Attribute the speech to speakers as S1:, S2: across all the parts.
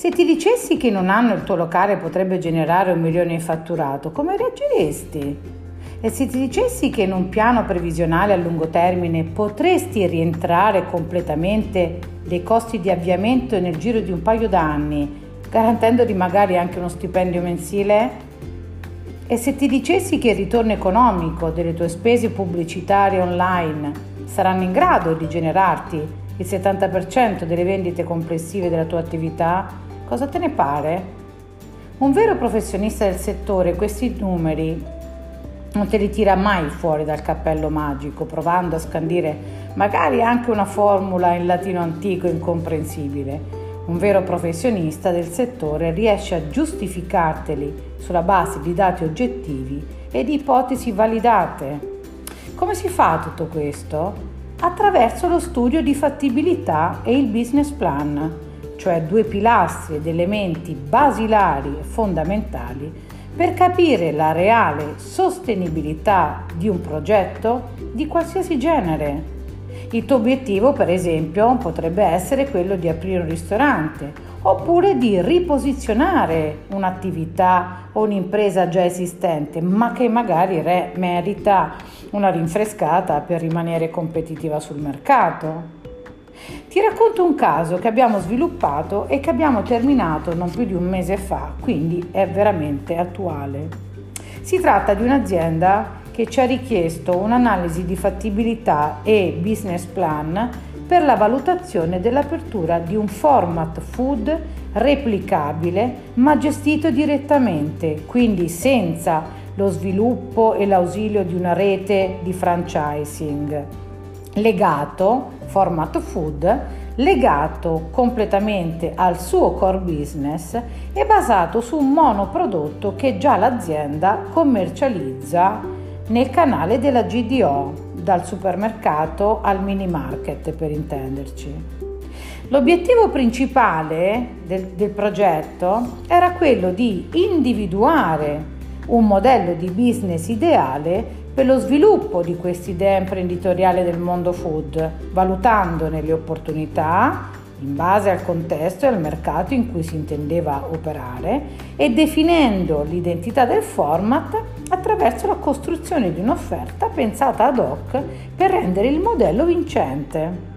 S1: Se ti dicessi che in un anno il tuo locale potrebbe generare un milione di fatturato, come reagiresti? E se ti dicessi che in un piano previsionale a lungo termine potresti rientrare completamente dei costi di avviamento nel giro di un paio d'anni, garantendoti magari anche uno stipendio mensile? E se ti dicessi che il ritorno economico delle tue spese pubblicitarie online saranno in grado di generarti il 70% delle vendite complessive della tua attività, cosa te ne pare? Un vero professionista del settore questi numeri non te li tira mai fuori dal cappello magico, provando a scandire magari anche una formula in latino antico incomprensibile un vero professionista del settore riesce a giustificarteli sulla base di dati oggettivi e di ipotesi validate. Come si fa tutto questo? Attraverso lo studio di fattibilità e il business plan, cioè due pilastri ed elementi basilari e fondamentali per capire la reale sostenibilità di un progetto di qualsiasi genere il tuo obiettivo, per esempio, potrebbe essere quello di aprire un ristorante oppure di riposizionare un'attività o un'impresa già esistente, ma che magari re- merita una rinfrescata per rimanere competitiva sul mercato. Ti racconto un caso che abbiamo sviluppato e che abbiamo terminato non più di un mese fa, quindi è veramente attuale. Si tratta di un'azienda che ci ha richiesto un'analisi di fattibilità e business plan per la valutazione dell'apertura di un format food replicabile ma gestito direttamente, quindi senza lo sviluppo e l'ausilio di una rete di franchising. Legato, format food, legato completamente al suo core business e basato su un monoprodotto che già l'azienda commercializza nel canale della GDO, dal supermercato al mini market per intenderci. L'obiettivo principale del, del progetto era quello di individuare un modello di business ideale per lo sviluppo di quest'idea imprenditoriale del mondo food, valutandone le opportunità, in base al contesto e al mercato in cui si intendeva operare e definendo l'identità del format attraverso la costruzione di un'offerta pensata ad hoc per rendere il modello vincente.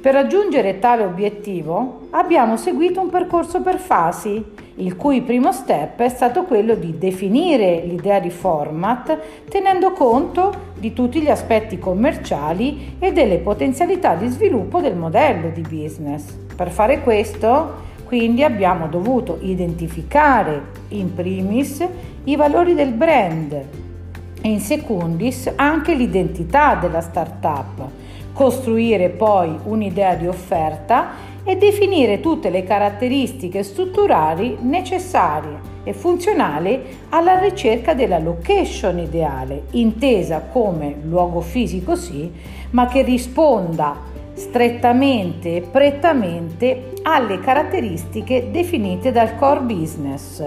S1: Per raggiungere tale obiettivo abbiamo seguito un percorso per fasi, il cui primo step è stato quello di definire l'idea di format tenendo conto di tutti gli aspetti commerciali e delle potenzialità di sviluppo del modello di business. Per fare questo, quindi abbiamo dovuto identificare in primis i valori del brand e in secundis anche l'identità della startup costruire poi un'idea di offerta e definire tutte le caratteristiche strutturali necessarie e funzionali alla ricerca della location ideale, intesa come luogo fisico sì, ma che risponda strettamente e prettamente alle caratteristiche definite dal core business.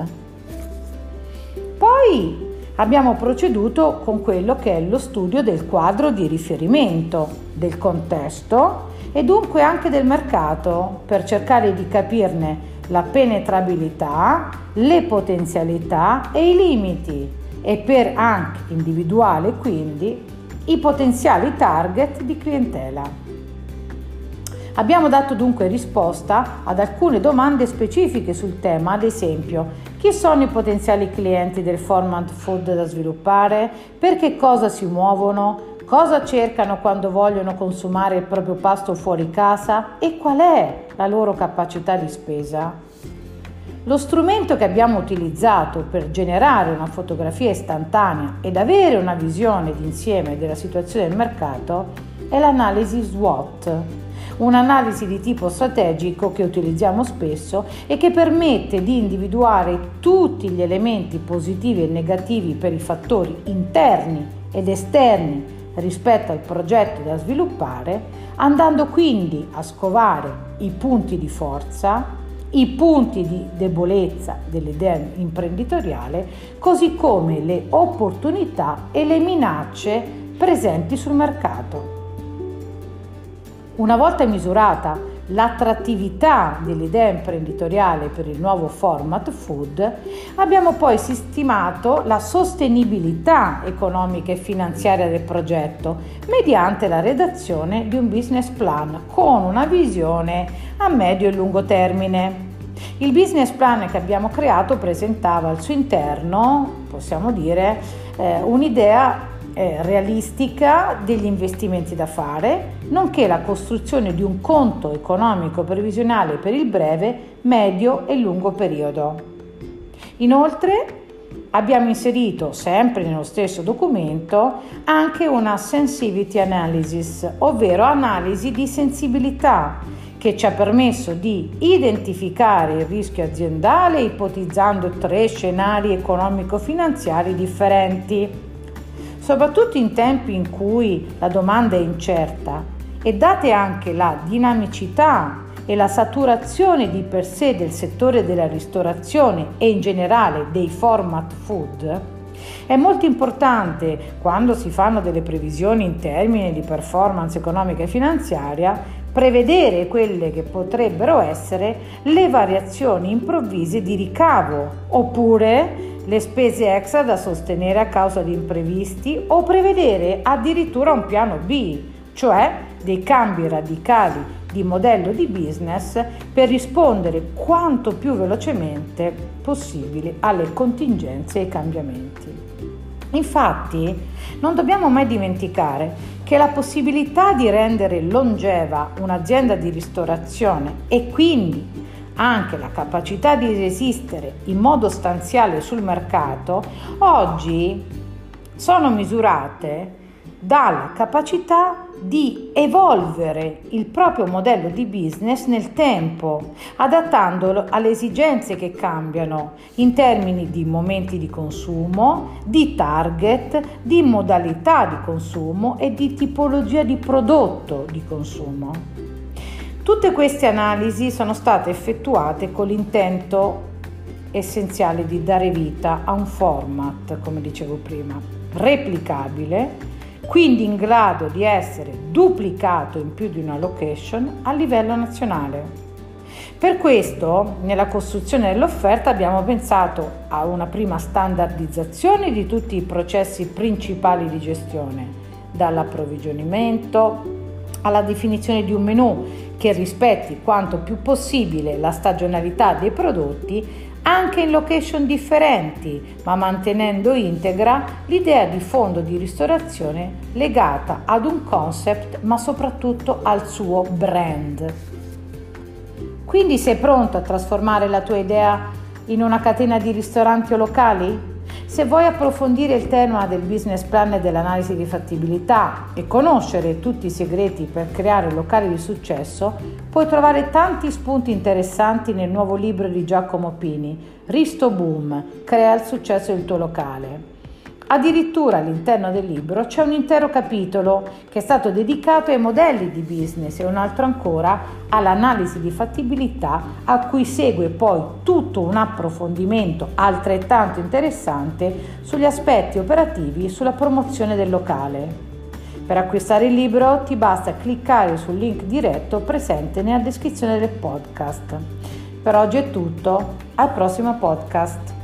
S1: Poi abbiamo proceduto con quello che è lo studio del quadro di riferimento, del contesto e dunque anche del mercato per cercare di capirne la penetrabilità, le potenzialità e i limiti e per anche individuare quindi i potenziali target di clientela. Abbiamo dato dunque risposta ad alcune domande specifiche sul tema, ad esempio chi sono i potenziali clienti del format food da sviluppare, per che cosa si muovono, cosa cercano quando vogliono consumare il proprio pasto fuori casa e qual è la loro capacità di spesa. Lo strumento che abbiamo utilizzato per generare una fotografia istantanea ed avere una visione d'insieme della situazione del mercato è l'analisi SWOT un'analisi di tipo strategico che utilizziamo spesso e che permette di individuare tutti gli elementi positivi e negativi per i fattori interni ed esterni rispetto al progetto da sviluppare, andando quindi a scovare i punti di forza, i punti di debolezza dell'idea imprenditoriale, così come le opportunità e le minacce presenti sul mercato. Una volta misurata l'attrattività dell'idea imprenditoriale per il nuovo format food, abbiamo poi stimato la sostenibilità economica e finanziaria del progetto mediante la redazione di un business plan con una visione a medio e lungo termine. Il business plan che abbiamo creato presentava al suo interno, possiamo dire, eh, un'idea realistica degli investimenti da fare, nonché la costruzione di un conto economico previsionale per il breve, medio e lungo periodo. Inoltre abbiamo inserito, sempre nello stesso documento, anche una sensitivity analysis, ovvero analisi di sensibilità che ci ha permesso di identificare il rischio aziendale ipotizzando tre scenari economico-finanziari differenti soprattutto in tempi in cui la domanda è incerta e date anche la dinamicità e la saturazione di per sé del settore della ristorazione e in generale dei format food, è molto importante quando si fanno delle previsioni in termini di performance economica e finanziaria prevedere quelle che potrebbero essere le variazioni improvvise di ricavo oppure le spese extra da sostenere a causa di imprevisti o prevedere addirittura un piano B, cioè dei cambi radicali di modello di business per rispondere quanto più velocemente possibile alle contingenze e ai cambiamenti. Infatti, non dobbiamo mai dimenticare che la possibilità di rendere longeva un'azienda di ristorazione e quindi anche la capacità di resistere in modo stanziale sul mercato, oggi sono misurate dalla capacità di evolvere il proprio modello di business nel tempo, adattandolo alle esigenze che cambiano in termini di momenti di consumo, di target, di modalità di consumo e di tipologia di prodotto di consumo. Tutte queste analisi sono state effettuate con l'intento essenziale di dare vita a un format, come dicevo prima, replicabile, quindi in grado di essere duplicato in più di una location a livello nazionale. Per questo, nella costruzione dell'offerta abbiamo pensato a una prima standardizzazione di tutti i processi principali di gestione, dall'approvvigionamento alla definizione di un menu che rispetti quanto più possibile la stagionalità dei prodotti anche in location differenti, ma mantenendo integra l'idea di fondo di ristorazione legata ad un concept, ma soprattutto al suo brand. Quindi sei pronto a trasformare la tua idea in una catena di ristoranti o locali? Se vuoi approfondire il tema del business plan e dell'analisi di fattibilità e conoscere tutti i segreti per creare locali di successo, puoi trovare tanti spunti interessanti nel nuovo libro di Giacomo Pini, Risto Boom, crea il successo del tuo locale. Addirittura all'interno del libro c'è un intero capitolo che è stato dedicato ai modelli di business e un altro ancora all'analisi di fattibilità a cui segue poi tutto un approfondimento altrettanto interessante sugli aspetti operativi e sulla promozione del locale. Per acquistare il libro ti basta cliccare sul link diretto presente nella descrizione del podcast. Per oggi è tutto, al prossimo podcast.